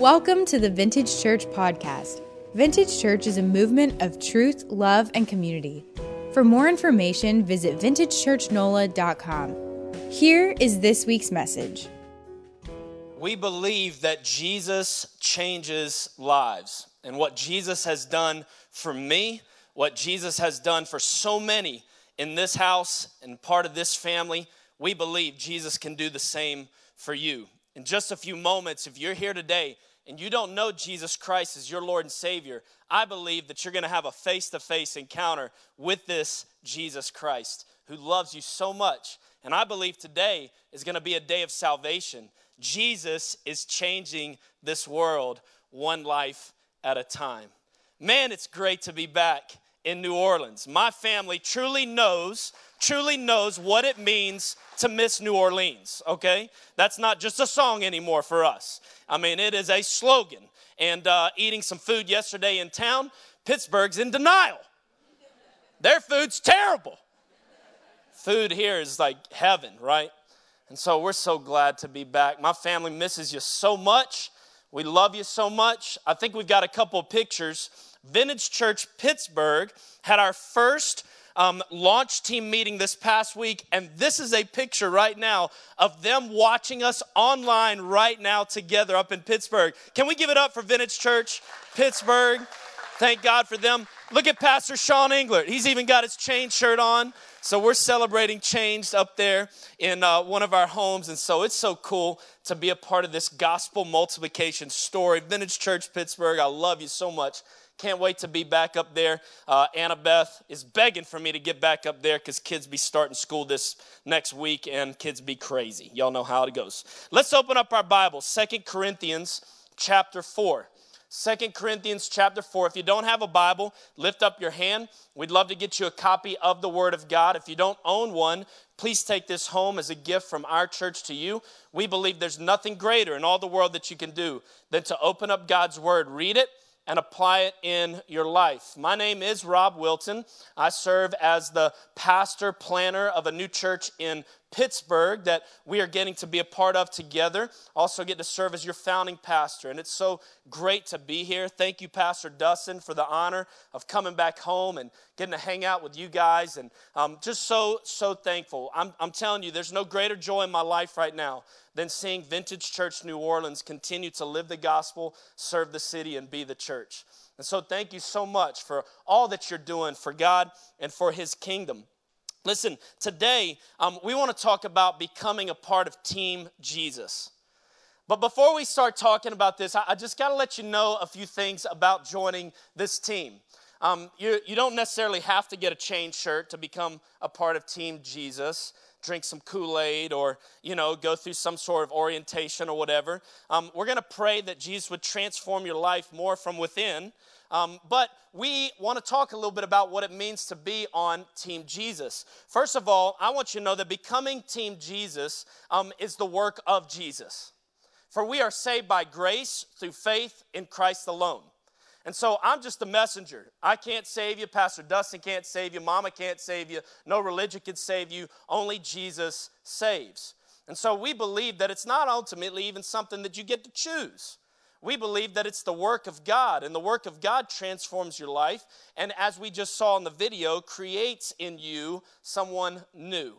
Welcome to the Vintage Church Podcast. Vintage Church is a movement of truth, love, and community. For more information, visit vintagechurchnola.com. Here is this week's message. We believe that Jesus changes lives. And what Jesus has done for me, what Jesus has done for so many in this house and part of this family, we believe Jesus can do the same for you. In just a few moments, if you're here today and you don't know Jesus Christ as your Lord and Savior, I believe that you're going to have a face to face encounter with this Jesus Christ who loves you so much. And I believe today is going to be a day of salvation. Jesus is changing this world one life at a time. Man, it's great to be back in New Orleans. My family truly knows, truly knows what it means to miss New Orleans, okay? That's not just a song anymore for us. I mean, it is a slogan. And uh, eating some food yesterday in town, Pittsburgh's in denial. Their food's terrible. Food here is like heaven, right? And so we're so glad to be back. My family misses you so much. We love you so much. I think we've got a couple pictures. Vintage Church Pittsburgh had our first um, launch team meeting this past week, and this is a picture right now of them watching us online right now together up in Pittsburgh. Can we give it up for Vintage Church Pittsburgh? Thank God for them. Look at Pastor Sean Englert. He's even got his Changed shirt on. So we're celebrating changed up there in uh, one of our homes. And so it's so cool to be a part of this gospel multiplication story. Vintage Church Pittsburgh, I love you so much. Can't wait to be back up there. Uh, Annabeth is begging for me to get back up there because kids be starting school this next week and kids be crazy. Y'all know how it goes. Let's open up our Bible, Second Corinthians chapter 4. Second Corinthians chapter 4. If you don't have a Bible, lift up your hand. We'd love to get you a copy of the Word of God. If you don't own one, please take this home as a gift from our church to you. We believe there's nothing greater in all the world that you can do than to open up God's Word, read it, and apply it in your life. My name is Rob Wilton. I serve as the pastor planter of a new church in Pittsburgh that we are getting to be a part of together. Also, get to serve as your founding pastor. And it's so great to be here. Thank you, Pastor Dustin, for the honor of coming back home and getting to hang out with you guys. And um, just so, so thankful. I'm, I'm telling you, there's no greater joy in my life right now than seeing Vintage Church New Orleans continue to live the gospel, serve the city, and be the church. And so, thank you so much for all that you're doing for God and for His kingdom. Listen, today um, we want to talk about becoming a part of Team Jesus. But before we start talking about this, I, I just got to let you know a few things about joining this team. Um, you, you don't necessarily have to get a Changed shirt to become a part of Team Jesus drink some Kool-Aid or, you know, go through some sort of orientation or whatever. Um, we're going to pray that Jesus would transform your life more from within um, but we want to talk a little bit about what it means to be on Team Jesus. First of all, I want you to know that becoming Team Jesus um, is the work of Jesus. For we are saved by grace through faith in Christ alone. And so I'm just a messenger. I can't save you. Pastor Dustin can't save you. Mama can't save you. No religion can save you. Only Jesus saves. And so we believe that it's not ultimately even something that you get to choose. We believe that it's the work of God, and the work of God transforms your life, and as we just saw in the video, creates in you someone new.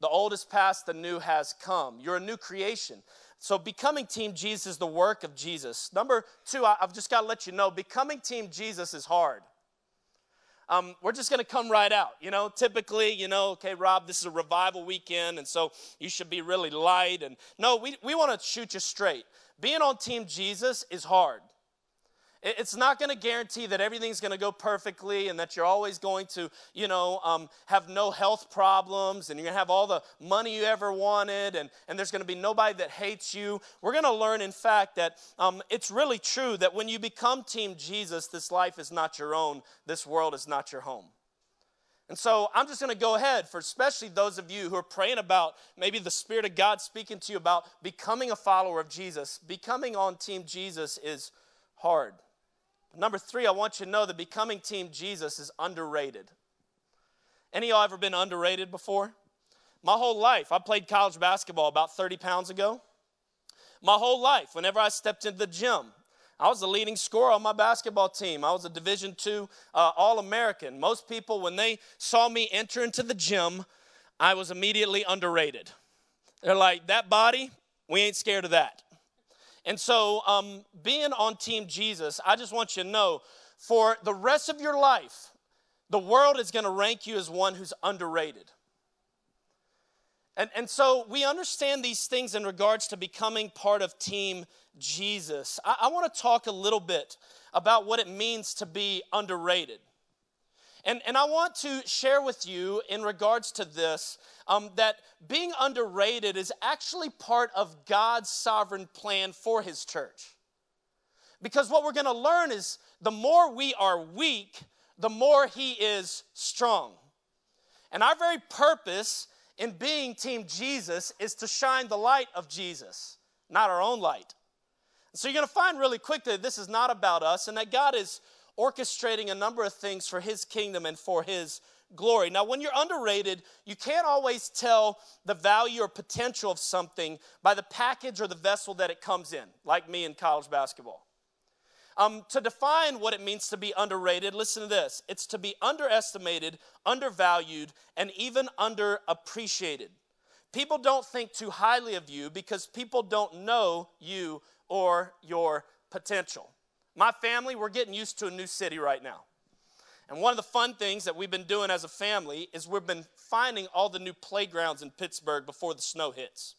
The old is past, the new has come. You're a new creation. So, becoming Team Jesus is the work of Jesus. Number two, I've just got to let you know becoming Team Jesus is hard. Um, we're just going to come right out. You know, typically, you know, okay, Rob, this is a revival weekend, and so you should be really light. And no, we, we want to shoot you straight being on Team Jesus is hard. It's not going to guarantee that everything's going to go perfectly and that you're always going to, you know, um, have no health problems and you're going to have all the money you ever wanted and, and there's going to be nobody that hates you. We're going to learn, in fact, that um, it's really true that when you become Team Jesus, this life is not your own, this world is not your home. And so I'm just going to go ahead for especially those of you who are praying about maybe the Spirit of God speaking to you about becoming a follower of Jesus. Becoming on Team Jesus is hard. Number three, I want you to know that becoming Team Jesus is underrated. Any y'all ever been underrated before? My whole life, I played college basketball about 30 pounds ago. my whole life. Whenever I stepped into the gym, I was the leading scorer on my basketball team. I was a Division two uh, All American. Most people, when they saw me enter into the gym, I was immediately underrated. They're like, that body, we ain't scared of that. And so, um, being on Team Jesus, I just want you to know for the rest of your life, the world is going to rank you as one who's underrated. And, and so we understand these things in regards to becoming part of Team Jesus. I, I want to talk a little bit about what it means to be underrated. And, and I want to share with you in regards to this um, that being underrated is actually part of God's sovereign plan for His church. Because what we're going to learn is the more we are weak, the more He is strong. And our very purpose in being Team Jesus is to shine the light of Jesus, not our own light. So you're going to find really quickly that this is not about us and that God is orchestrating a number of things for His kingdom and for His glory. Now, when you're underrated, you can't always tell the value or potential of something by the package or the vessel that it comes in, like me in college basketball. Um, to define what it means to be underrated, listen to this it's to be underestimated, undervalued, and even underappreciated. People don't think too highly of you because people don't know you or your potential. My family, we're getting used to a new city right now. And one of the fun things that we've been doing as a family is we've been finding all the new playgrounds in Pittsburgh before the snow hits.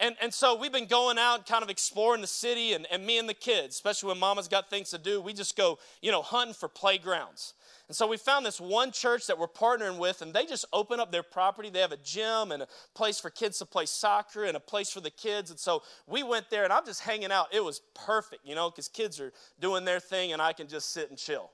And, and so we've been going out and kind of exploring the city, and, and me and the kids, especially when mama's got things to do, we just go, you know, hunting for playgrounds. And so we found this one church that we're partnering with, and they just open up their property. They have a gym and a place for kids to play soccer and a place for the kids. And so we went there, and I'm just hanging out. It was perfect, you know, because kids are doing their thing, and I can just sit and chill.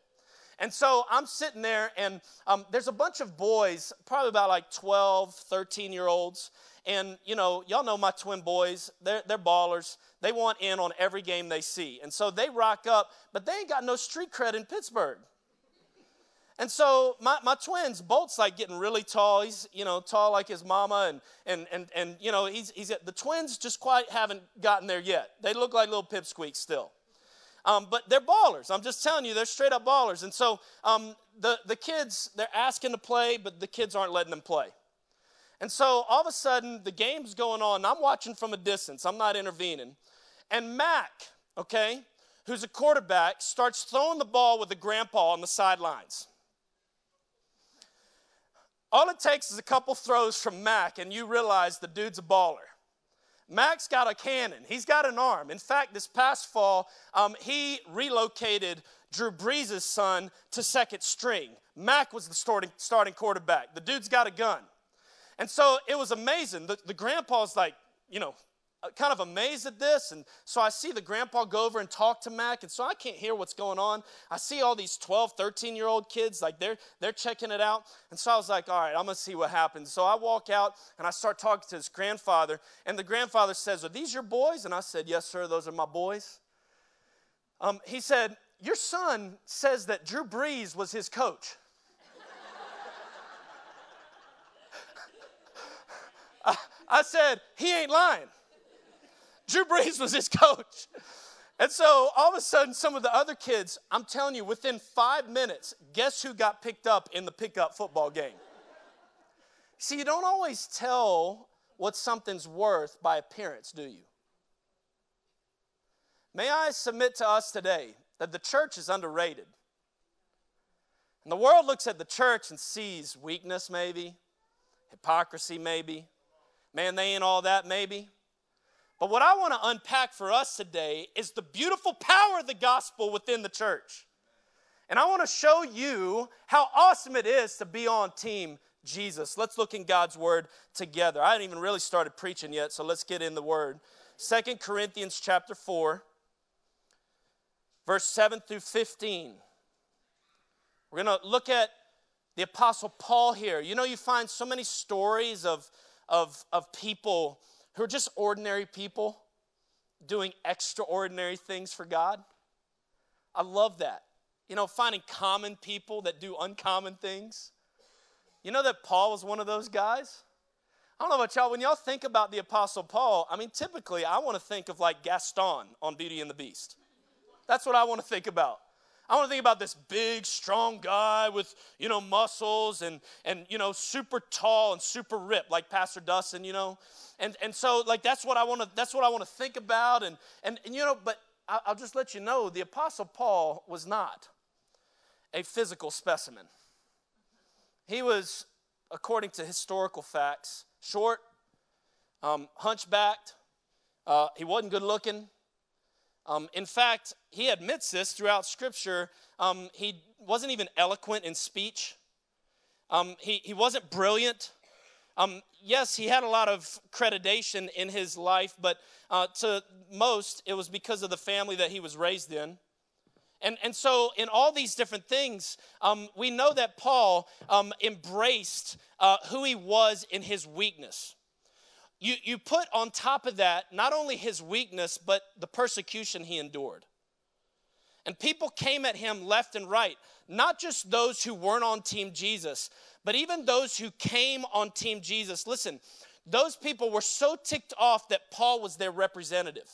And so I'm sitting there, and um, there's a bunch of boys, probably about like 12, 13 year olds, and, you know, y'all know my twin boys, they're, they're ballers. They want in on every game they see. And so they rock up, but they ain't got no street cred in Pittsburgh. And so my, my twins, Bolt's like getting really tall. He's, you know, tall like his mama. And, and, and, and you know, he's, he's, the twins just quite haven't gotten there yet. They look like little pipsqueaks still. Um, but they're ballers. I'm just telling you, they're straight up ballers. And so um, the, the kids, they're asking to play, but the kids aren't letting them play. And so all of a sudden, the game's going on. I'm watching from a distance, I'm not intervening. And Mac, okay, who's a quarterback, starts throwing the ball with the grandpa on the sidelines. All it takes is a couple throws from Mac, and you realize the dude's a baller. Mac's got a cannon. He's got an arm. In fact, this past fall, um, he relocated Drew Brees' son to second string. Mac was the starting, starting quarterback. The dude's got a gun. And so it was amazing. The, the grandpa's like, you know, kind of amazed at this. And so I see the grandpa go over and talk to Mac. And so I can't hear what's going on. I see all these 12, 13 year old kids, like they're, they're checking it out. And so I was like, all right, I'm going to see what happens. So I walk out and I start talking to his grandfather. And the grandfather says, Are these your boys? And I said, Yes, sir, those are my boys. Um, he said, Your son says that Drew Brees was his coach. I said, he ain't lying. Drew Brees was his coach. And so all of a sudden, some of the other kids, I'm telling you, within five minutes, guess who got picked up in the pickup football game? See, you don't always tell what something's worth by appearance, do you? May I submit to us today that the church is underrated. And the world looks at the church and sees weakness, maybe, hypocrisy, maybe, Man, they ain't all that, maybe. But what I want to unpack for us today is the beautiful power of the gospel within the church. And I want to show you how awesome it is to be on team Jesus. Let's look in God's word together. I haven't even really started preaching yet, so let's get in the word. Second Corinthians chapter 4, verse 7 through 15. We're going to look at the apostle Paul here. You know, you find so many stories of of, of people who are just ordinary people doing extraordinary things for God. I love that. You know, finding common people that do uncommon things. You know that Paul was one of those guys? I don't know about y'all, when y'all think about the Apostle Paul, I mean, typically I want to think of like Gaston on Beauty and the Beast. That's what I want to think about. I want to think about this big, strong guy with, you know, muscles and, and you know, super tall and super ripped, like Pastor Dustin, you know. And, and so, like, that's what I want to, that's what I want to think about. And, and, and, you know, but I'll just let you know, the Apostle Paul was not a physical specimen. He was, according to historical facts, short, um, hunchbacked. Uh, he wasn't good looking. Um, in fact, he admits this throughout Scripture. Um, he wasn't even eloquent in speech. Um, he, he wasn't brilliant. Um, yes, he had a lot of creditation in his life, but uh, to most, it was because of the family that he was raised in. And, and so, in all these different things, um, we know that Paul um, embraced uh, who he was in his weakness. You, you put on top of that not only his weakness, but the persecution he endured. And people came at him left and right, not just those who weren't on Team Jesus, but even those who came on Team Jesus. Listen, those people were so ticked off that Paul was their representative.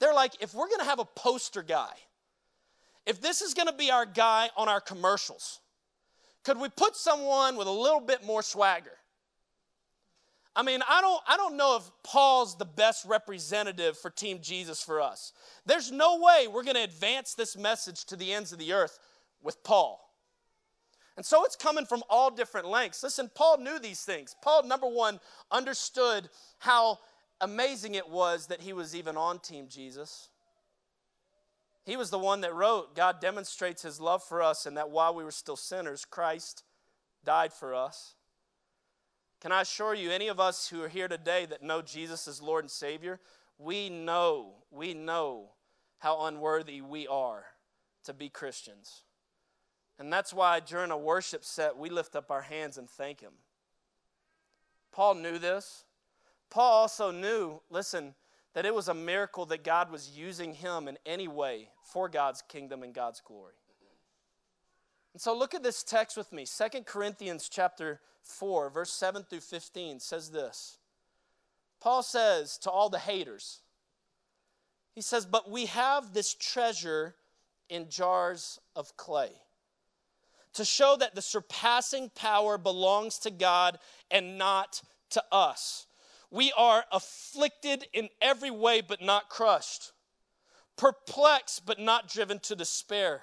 They're like, if we're gonna have a poster guy, if this is gonna be our guy on our commercials, could we put someone with a little bit more swagger? I mean, I don't, I don't know if Paul's the best representative for Team Jesus for us. There's no way we're going to advance this message to the ends of the earth with Paul. And so it's coming from all different lengths. Listen, Paul knew these things. Paul, number one, understood how amazing it was that he was even on Team Jesus. He was the one that wrote, God demonstrates his love for us, and that while we were still sinners, Christ died for us. Can I assure you, any of us who are here today that know Jesus as Lord and Savior, we know, we know how unworthy we are to be Christians. And that's why during a worship set, we lift up our hands and thank Him. Paul knew this. Paul also knew, listen, that it was a miracle that God was using him in any way for God's kingdom and God's glory. And so look at this text with me. Second Corinthians chapter 4, verse 7 through 15 says this. Paul says to all the haters, he says, But we have this treasure in jars of clay to show that the surpassing power belongs to God and not to us. We are afflicted in every way, but not crushed, perplexed, but not driven to despair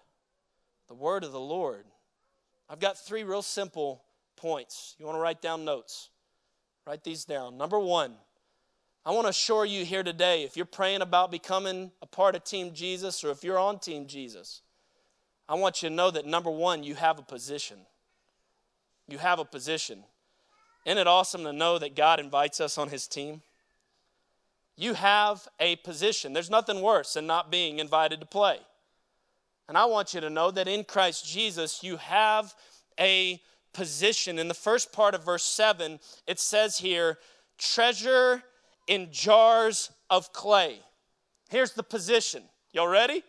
the word of the Lord. I've got three real simple points. You want to write down notes? Write these down. Number one, I want to assure you here today if you're praying about becoming a part of Team Jesus or if you're on Team Jesus, I want you to know that number one, you have a position. You have a position. Isn't it awesome to know that God invites us on His team? You have a position. There's nothing worse than not being invited to play. And I want you to know that in Christ Jesus, you have a position. In the first part of verse 7, it says here, treasure in jars of clay. Here's the position. Y'all ready?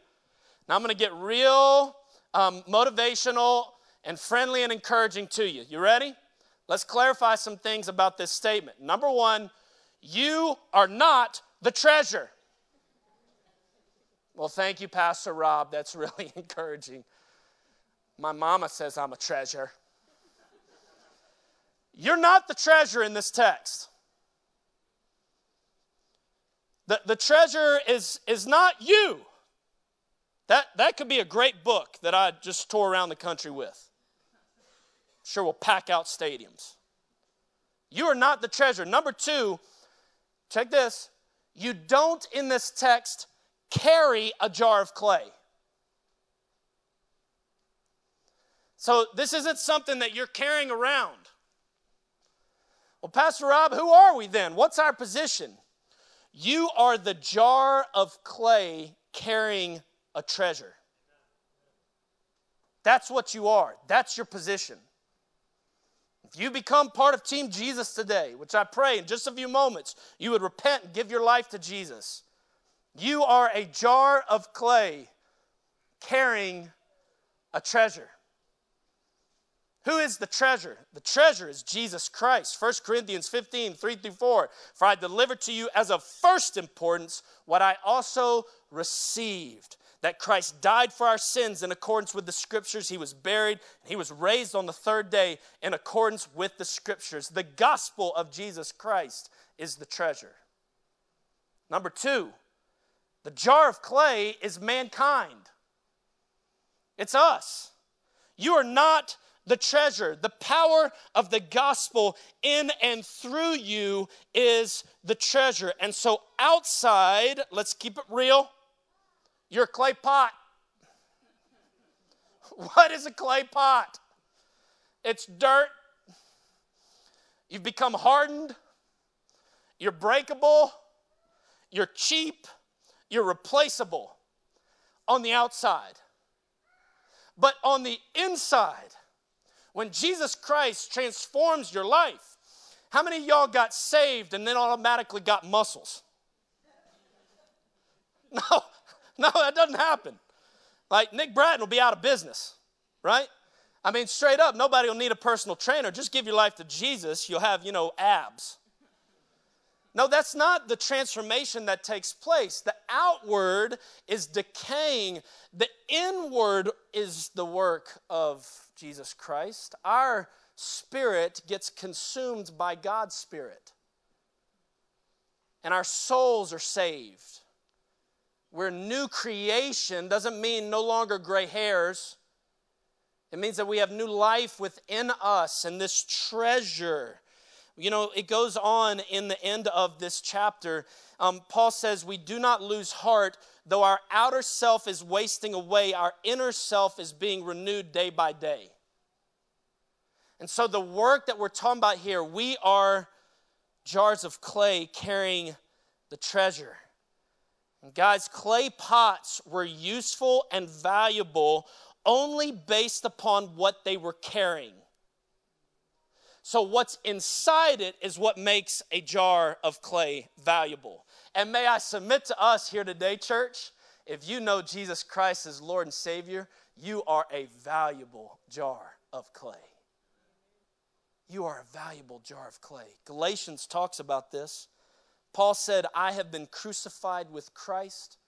Now I'm going to get real um, motivational and friendly and encouraging to you. You ready? Let's clarify some things about this statement. Number one, you are not the treasure. Well, thank you, Pastor Rob. That's really encouraging. My mama says I'm a treasure. You're not the treasure in this text. The, the treasure is, is not you. That, that could be a great book that I just tore around the country with. Sure, we'll pack out stadiums. You are not the treasure. Number two, check this. You don't, in this text, carry a jar of clay. So this isn't something that you're carrying around. Well, Pastor Rob, who are we then? What's our position? You are the jar of clay carrying a treasure. That's what you are. That's your position. If you become part of Team Jesus today, which I pray in just a few moments, you would repent and give your life to Jesus. You are a jar of clay carrying a treasure. Who is the treasure? The treasure is Jesus Christ. 1 Corinthians 15, 3 through 4. For I delivered to you as of first importance what I also received that Christ died for our sins in accordance with the scriptures. He was buried, and he was raised on the third day in accordance with the scriptures. The gospel of Jesus Christ is the treasure. Number two, the jar of clay is mankind, it's us. You are not the treasure. The power of the gospel in and through you is the treasure. And so, outside, let's keep it real you're a clay pot. What is a clay pot? It's dirt. You've become hardened. You're breakable. You're cheap. You're replaceable on the outside. But on the inside, when Jesus Christ transforms your life, how many y'all got saved and then automatically got muscles? No, no, that doesn't happen. Like Nick Bratton will be out of business, right? I mean, straight up, nobody will need a personal trainer. Just give your life to Jesus, you'll have, you know, abs. No, that's not the transformation that takes place. The outward is decaying, the inward is the work of Jesus Christ. Our spirit gets consumed by God's spirit, and our souls are saved. We're new creation doesn't mean no longer gray hairs. It means that we have new life within us and this treasure. You know, it goes on in the end of this chapter. Um, Paul says, We do not lose heart, though our outer self is wasting away, our inner self is being renewed day by day. And so, the work that we're talking about here, we are jars of clay carrying the treasure. And guys, clay pots were useful and valuable only based upon what they were carrying. So, what's inside it is what makes a jar of clay valuable. And may I submit to us here today, church, if you know Jesus Christ as Lord and Savior, you are a valuable jar of clay. You are a valuable jar of clay. Galatians talks about this. Paul said, I have been crucified with Christ.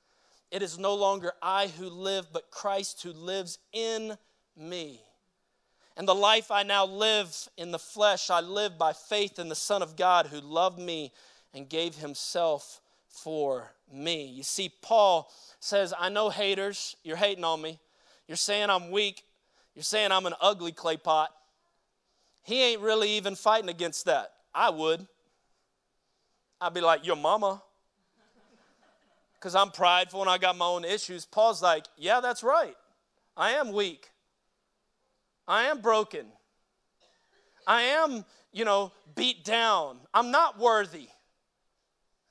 It is no longer I who live, but Christ who lives in me. And the life I now live in the flesh, I live by faith in the Son of God who loved me and gave himself for me. You see, Paul says, I know haters, you're hating on me. You're saying I'm weak. You're saying I'm an ugly clay pot. He ain't really even fighting against that. I would. I'd be like, Your mama. Because I'm prideful and I got my own issues. Paul's like, Yeah, that's right. I am weak. I am broken. I am, you know, beat down. I'm not worthy.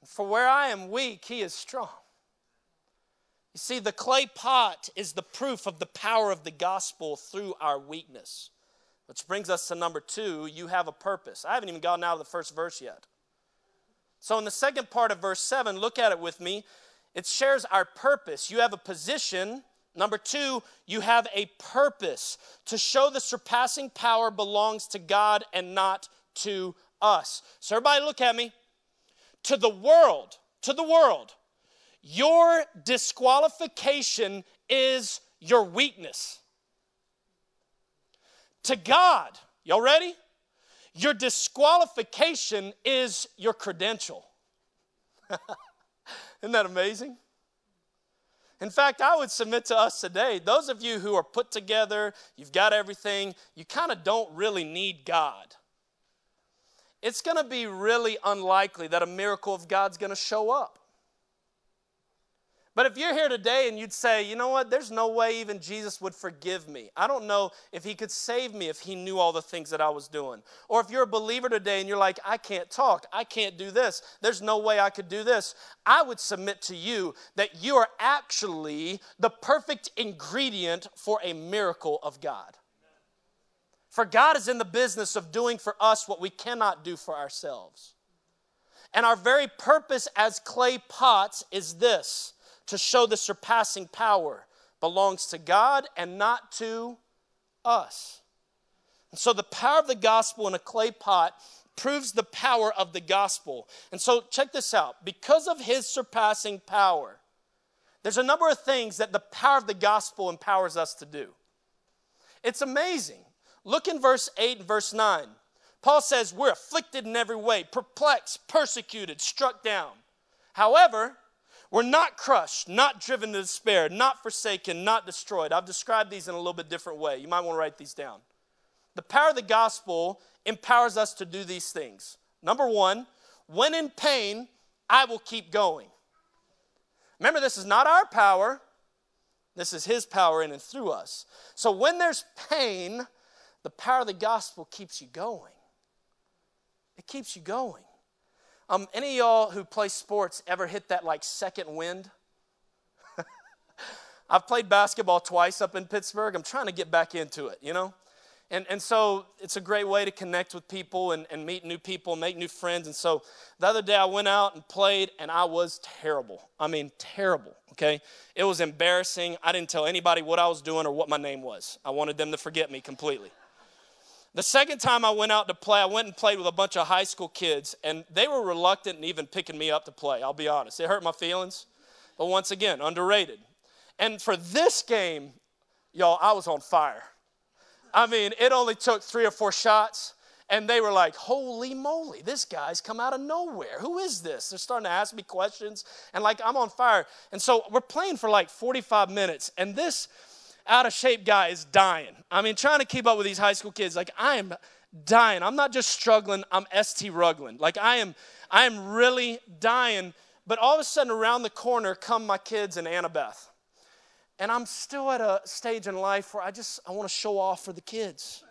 For where I am weak, he is strong. You see, the clay pot is the proof of the power of the gospel through our weakness. Which brings us to number two you have a purpose. I haven't even gotten out of the first verse yet. So, in the second part of verse 7, look at it with me. It shares our purpose. You have a position. Number two, you have a purpose to show the surpassing power belongs to God and not to us. So, everybody, look at me. To the world, to the world, your disqualification is your weakness. To God, y'all ready? Your disqualification is your credential. Isn't that amazing? In fact, I would submit to us today, those of you who are put together, you've got everything, you kind of don't really need God. It's going to be really unlikely that a miracle of God's going to show up. But if you're here today and you'd say, you know what, there's no way even Jesus would forgive me. I don't know if he could save me if he knew all the things that I was doing. Or if you're a believer today and you're like, I can't talk, I can't do this, there's no way I could do this. I would submit to you that you are actually the perfect ingredient for a miracle of God. For God is in the business of doing for us what we cannot do for ourselves. And our very purpose as clay pots is this to show the surpassing power belongs to God and not to us. And so the power of the gospel in a clay pot proves the power of the gospel. And so check this out because of his surpassing power, there's a number of things that the power of the gospel empowers us to do. It's amazing. Look in verse 8 and verse 9. Paul says, We're afflicted in every way, perplexed, persecuted, struck down. However, we're not crushed, not driven to despair, not forsaken, not destroyed. I've described these in a little bit different way. You might want to write these down. The power of the gospel empowers us to do these things. Number one, when in pain, I will keep going. Remember, this is not our power, this is His power in and through us. So when there's pain, the power of the gospel keeps you going. It keeps you going. Um, any of y'all who play sports ever hit that like second wind? I've played basketball twice up in Pittsburgh. I'm trying to get back into it, you know? And, and so it's a great way to connect with people and, and meet new people, make new friends. And so the other day I went out and played and I was terrible. I mean, terrible, okay? It was embarrassing. I didn't tell anybody what I was doing or what my name was. I wanted them to forget me completely. The second time I went out to play, I went and played with a bunch of high school kids, and they were reluctant in even picking me up to play. I'll be honest. It hurt my feelings. But once again, underrated. And for this game, y'all, I was on fire. I mean, it only took three or four shots, and they were like, Holy moly, this guy's come out of nowhere. Who is this? They're starting to ask me questions, and like, I'm on fire. And so we're playing for like 45 minutes, and this out of shape guy is dying. I mean, trying to keep up with these high school kids, like I am dying. I'm not just struggling, I'm ST ruggling. Like I am, I am really dying. But all of a sudden around the corner come my kids and Annabeth. And I'm still at a stage in life where I just I want to show off for the kids.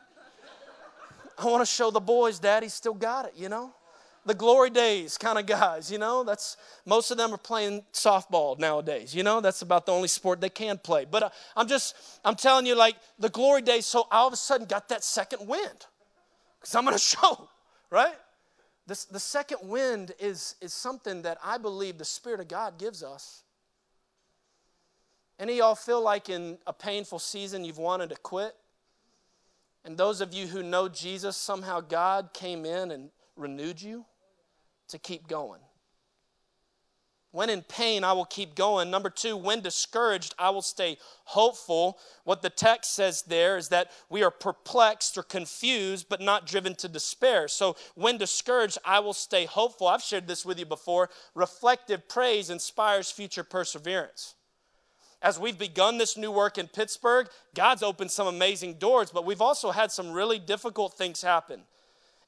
I want to show the boys daddy still got it, you know? The glory days kind of guys, you know. That's most of them are playing softball nowadays, you know. That's about the only sport they can play. But uh, I'm just I'm telling you like the glory days so all of a sudden got that second wind. Cuz I'm going to show, right? This, the second wind is, is something that I believe the Spirit of God gives us. Any of y'all feel like in a painful season you've wanted to quit? And those of you who know Jesus, somehow God came in and renewed you? To keep going. When in pain, I will keep going. Number two, when discouraged, I will stay hopeful. What the text says there is that we are perplexed or confused, but not driven to despair. So when discouraged, I will stay hopeful. I've shared this with you before. Reflective praise inspires future perseverance. As we've begun this new work in Pittsburgh, God's opened some amazing doors, but we've also had some really difficult things happen.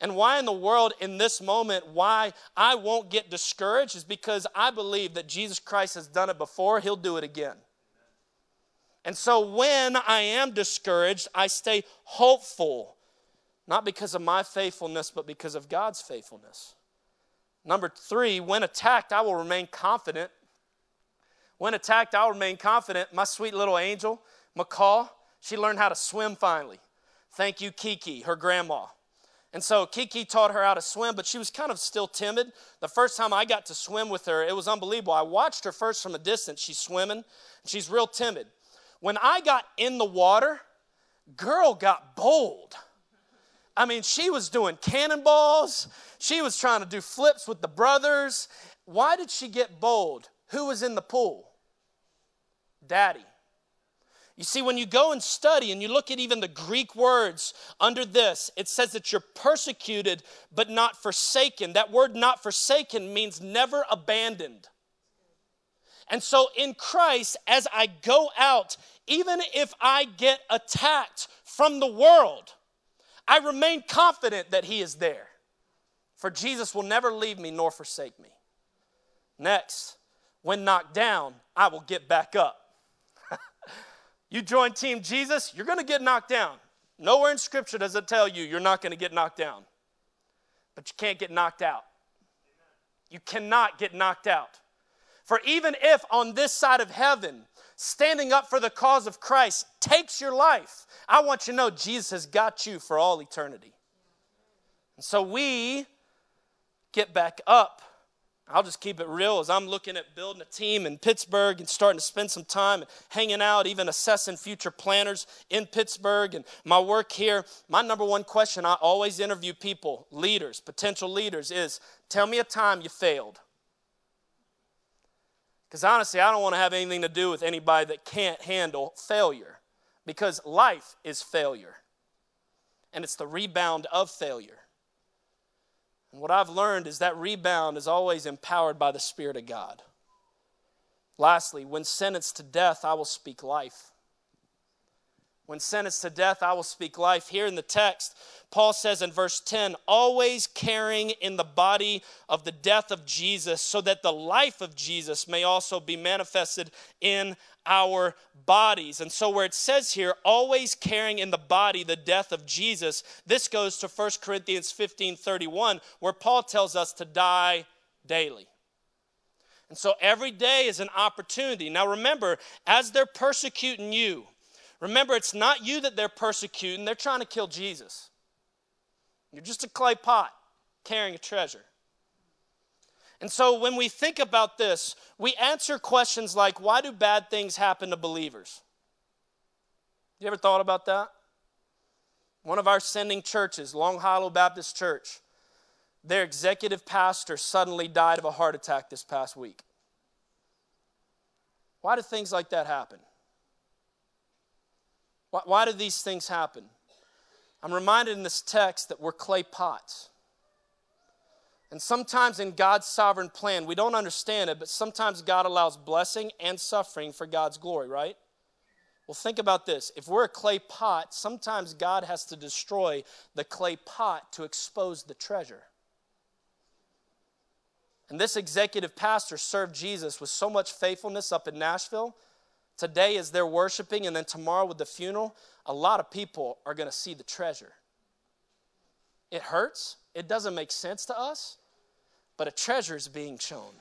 And why in the world, in this moment, why I won't get discouraged is because I believe that Jesus Christ has done it before, He'll do it again. And so when I am discouraged, I stay hopeful, not because of my faithfulness, but because of God's faithfulness. Number three, when attacked, I will remain confident. When attacked, I'll remain confident. My sweet little angel, McCall, she learned how to swim finally. Thank you, Kiki, her grandma. And so Kiki taught her how to swim, but she was kind of still timid. The first time I got to swim with her, it was unbelievable. I watched her first from a distance. She's swimming, she's real timid. When I got in the water, girl got bold. I mean, she was doing cannonballs. She was trying to do flips with the brothers. Why did she get bold? Who was in the pool? Daddy. You see, when you go and study and you look at even the Greek words under this, it says that you're persecuted but not forsaken. That word not forsaken means never abandoned. And so in Christ, as I go out, even if I get attacked from the world, I remain confident that He is there. For Jesus will never leave me nor forsake me. Next, when knocked down, I will get back up. You join Team Jesus, you're going to get knocked down. Nowhere in Scripture does it tell you you're not going to get knocked down, but you can't get knocked out. You cannot get knocked out. For even if on this side of heaven, standing up for the cause of Christ takes your life, I want you to know Jesus has got you for all eternity. And so we get back up. I'll just keep it real as I'm looking at building a team in Pittsburgh and starting to spend some time and hanging out, even assessing future planters in Pittsburgh and my work here. My number one question I always interview people, leaders, potential leaders, is tell me a time you failed. Because honestly, I don't want to have anything to do with anybody that can't handle failure because life is failure and it's the rebound of failure. And what I've learned is that rebound is always empowered by the Spirit of God. Lastly, when sentenced to death, I will speak life. When sentenced to death, I will speak life. Here in the text, Paul says in verse 10, always carrying in the body of the death of Jesus, so that the life of Jesus may also be manifested in our bodies. And so, where it says here, always carrying in the body the death of Jesus, this goes to 1 Corinthians 15 31, where Paul tells us to die daily. And so, every day is an opportunity. Now, remember, as they're persecuting you, Remember, it's not you that they're persecuting, they're trying to kill Jesus. You're just a clay pot carrying a treasure. And so when we think about this, we answer questions like why do bad things happen to believers? You ever thought about that? One of our sending churches, Long Hollow Baptist Church, their executive pastor suddenly died of a heart attack this past week. Why do things like that happen? Why, why do these things happen? I'm reminded in this text that we're clay pots. And sometimes in God's sovereign plan, we don't understand it, but sometimes God allows blessing and suffering for God's glory, right? Well, think about this. If we're a clay pot, sometimes God has to destroy the clay pot to expose the treasure. And this executive pastor served Jesus with so much faithfulness up in Nashville Today, as they're worshiping, and then tomorrow with the funeral, a lot of people are going to see the treasure. It hurts, it doesn't make sense to us, but a treasure is being shown.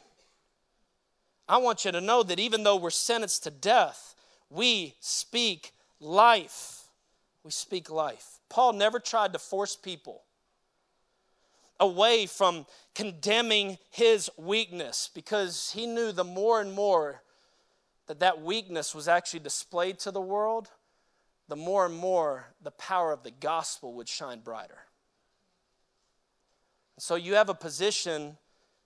I want you to know that even though we're sentenced to death, we speak life. We speak life. Paul never tried to force people away from condemning his weakness because he knew the more and more that that weakness was actually displayed to the world, the more and more the power of the gospel would shine brighter. So you have a position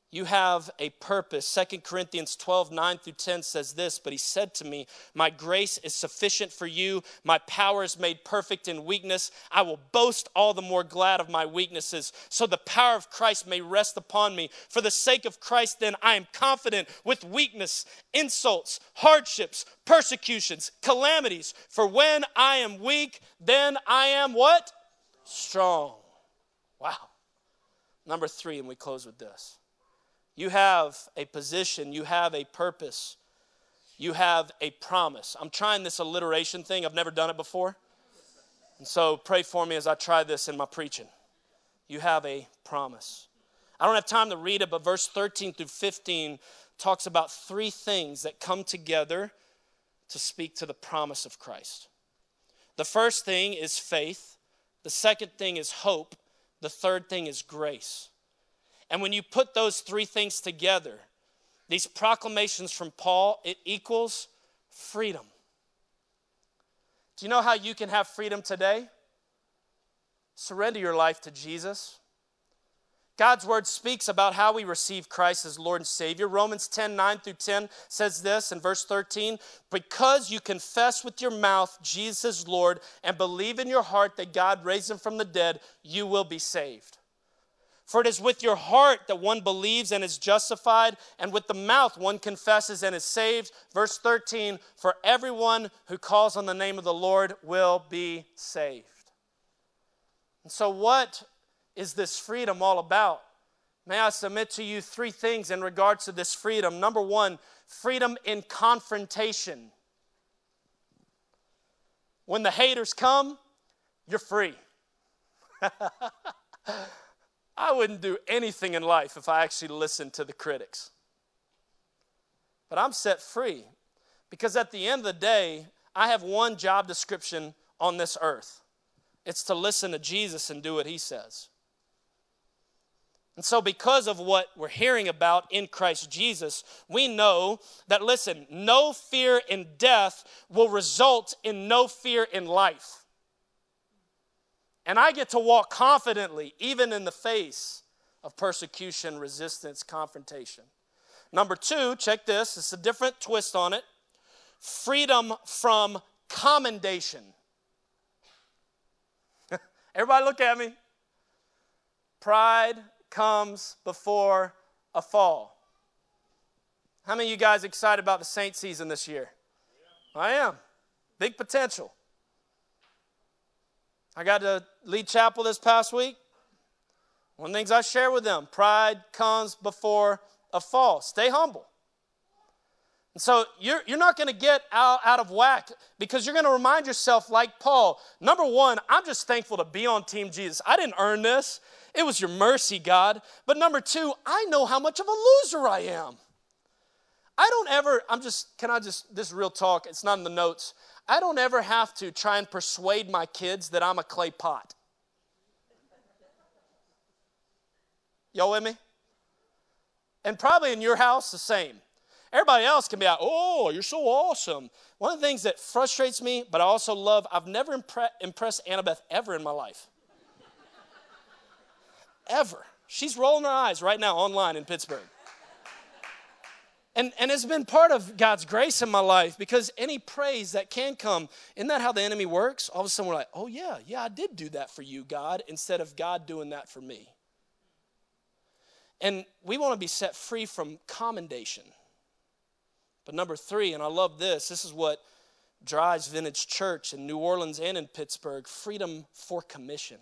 you have a purpose. Second Corinthians 12, 9 through 10 says this, but he said to me, My grace is sufficient for you. My power is made perfect in weakness. I will boast all the more glad of my weaknesses, so the power of Christ may rest upon me. For the sake of Christ, then, I am confident with weakness, insults, hardships, persecutions, calamities. For when I am weak, then I am what? Strong. Wow. Number three, and we close with this. You have a position, you have a purpose, you have a promise. I'm trying this alliteration thing, I've never done it before. And so pray for me as I try this in my preaching. You have a promise. I don't have time to read it, but verse 13 through 15 talks about three things that come together to speak to the promise of Christ. The first thing is faith, the second thing is hope, the third thing is grace. And when you put those three things together, these proclamations from Paul, it equals freedom. Do you know how you can have freedom today? Surrender your life to Jesus. God's word speaks about how we receive Christ as Lord and Savior. Romans 10 9 through 10 says this in verse 13 Because you confess with your mouth Jesus Lord and believe in your heart that God raised him from the dead, you will be saved. For it is with your heart that one believes and is justified, and with the mouth one confesses and is saved. Verse 13 For everyone who calls on the name of the Lord will be saved. And so, what is this freedom all about? May I submit to you three things in regards to this freedom. Number one, freedom in confrontation. When the haters come, you're free. I wouldn't do anything in life if I actually listened to the critics. But I'm set free because at the end of the day, I have one job description on this earth it's to listen to Jesus and do what he says. And so, because of what we're hearing about in Christ Jesus, we know that, listen, no fear in death will result in no fear in life. And I get to walk confidently, even in the face of persecution, resistance, confrontation. Number two, check this, it's a different twist on it freedom from commendation. Everybody, look at me. Pride comes before a fall. How many of you guys excited about the Saint season this year? Yeah. I am. Big potential. I got to lead chapel this past week. One of the things I share with them pride comes before a fall. Stay humble. And so you're, you're not going to get out, out of whack because you're going to remind yourself, like Paul, number one, I'm just thankful to be on Team Jesus. I didn't earn this, it was your mercy, God. But number two, I know how much of a loser I am. I don't ever, I'm just, can I just, this real talk, it's not in the notes. I don't ever have to try and persuade my kids that I'm a clay pot. Y'all with me? And probably in your house, the same. Everybody else can be like, oh, you're so awesome. One of the things that frustrates me, but I also love, I've never impre- impressed Annabeth ever in my life. ever. She's rolling her eyes right now online in Pittsburgh. And, and it's been part of God's grace in my life because any praise that can come, isn't that how the enemy works? All of a sudden we're like, oh, yeah, yeah, I did do that for you, God, instead of God doing that for me. And we want to be set free from commendation. But number three, and I love this, this is what drives Vintage Church in New Orleans and in Pittsburgh freedom for commission.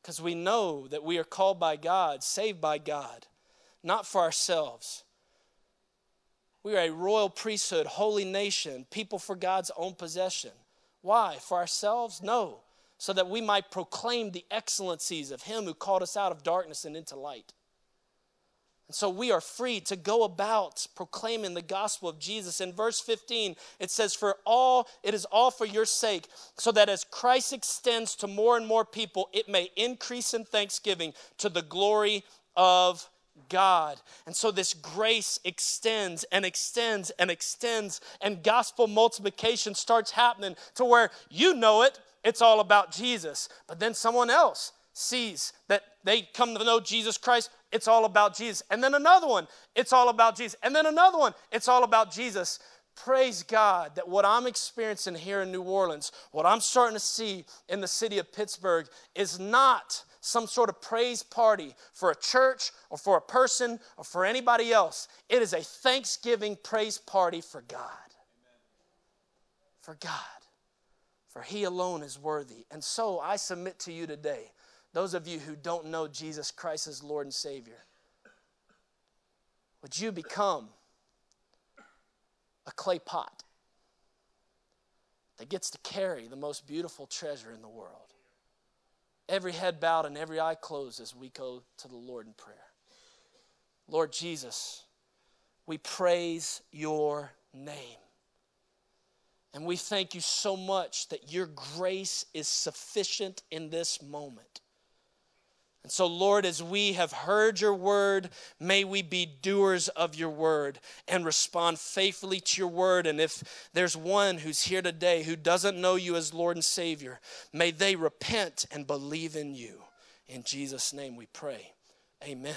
Because we know that we are called by God, saved by God, not for ourselves we are a royal priesthood, holy nation, people for God's own possession. Why? For ourselves? No. So that we might proclaim the excellencies of Him who called us out of darkness and into light. And so we are free to go about proclaiming the gospel of Jesus. In verse 15, it says, For all, it is all for your sake, so that as Christ extends to more and more people, it may increase in thanksgiving to the glory of God. And so this grace extends and extends and extends, and gospel multiplication starts happening to where you know it, it's all about Jesus. But then someone else sees that they come to know Jesus Christ, it's all about Jesus. And then another one, it's all about Jesus. And then another one, it's all about Jesus. Praise God that what I'm experiencing here in New Orleans, what I'm starting to see in the city of Pittsburgh, is not some sort of praise party for a church or for a person or for anybody else. It is a thanksgiving praise party for God. For God. For He alone is worthy. And so I submit to you today, those of you who don't know Jesus Christ as Lord and Savior, would you become a clay pot that gets to carry the most beautiful treasure in the world? Every head bowed and every eye closed as we go to the Lord in prayer. Lord Jesus, we praise your name. And we thank you so much that your grace is sufficient in this moment. And so, Lord, as we have heard your word, may we be doers of your word and respond faithfully to your word. And if there's one who's here today who doesn't know you as Lord and Savior, may they repent and believe in you. In Jesus' name we pray. Amen.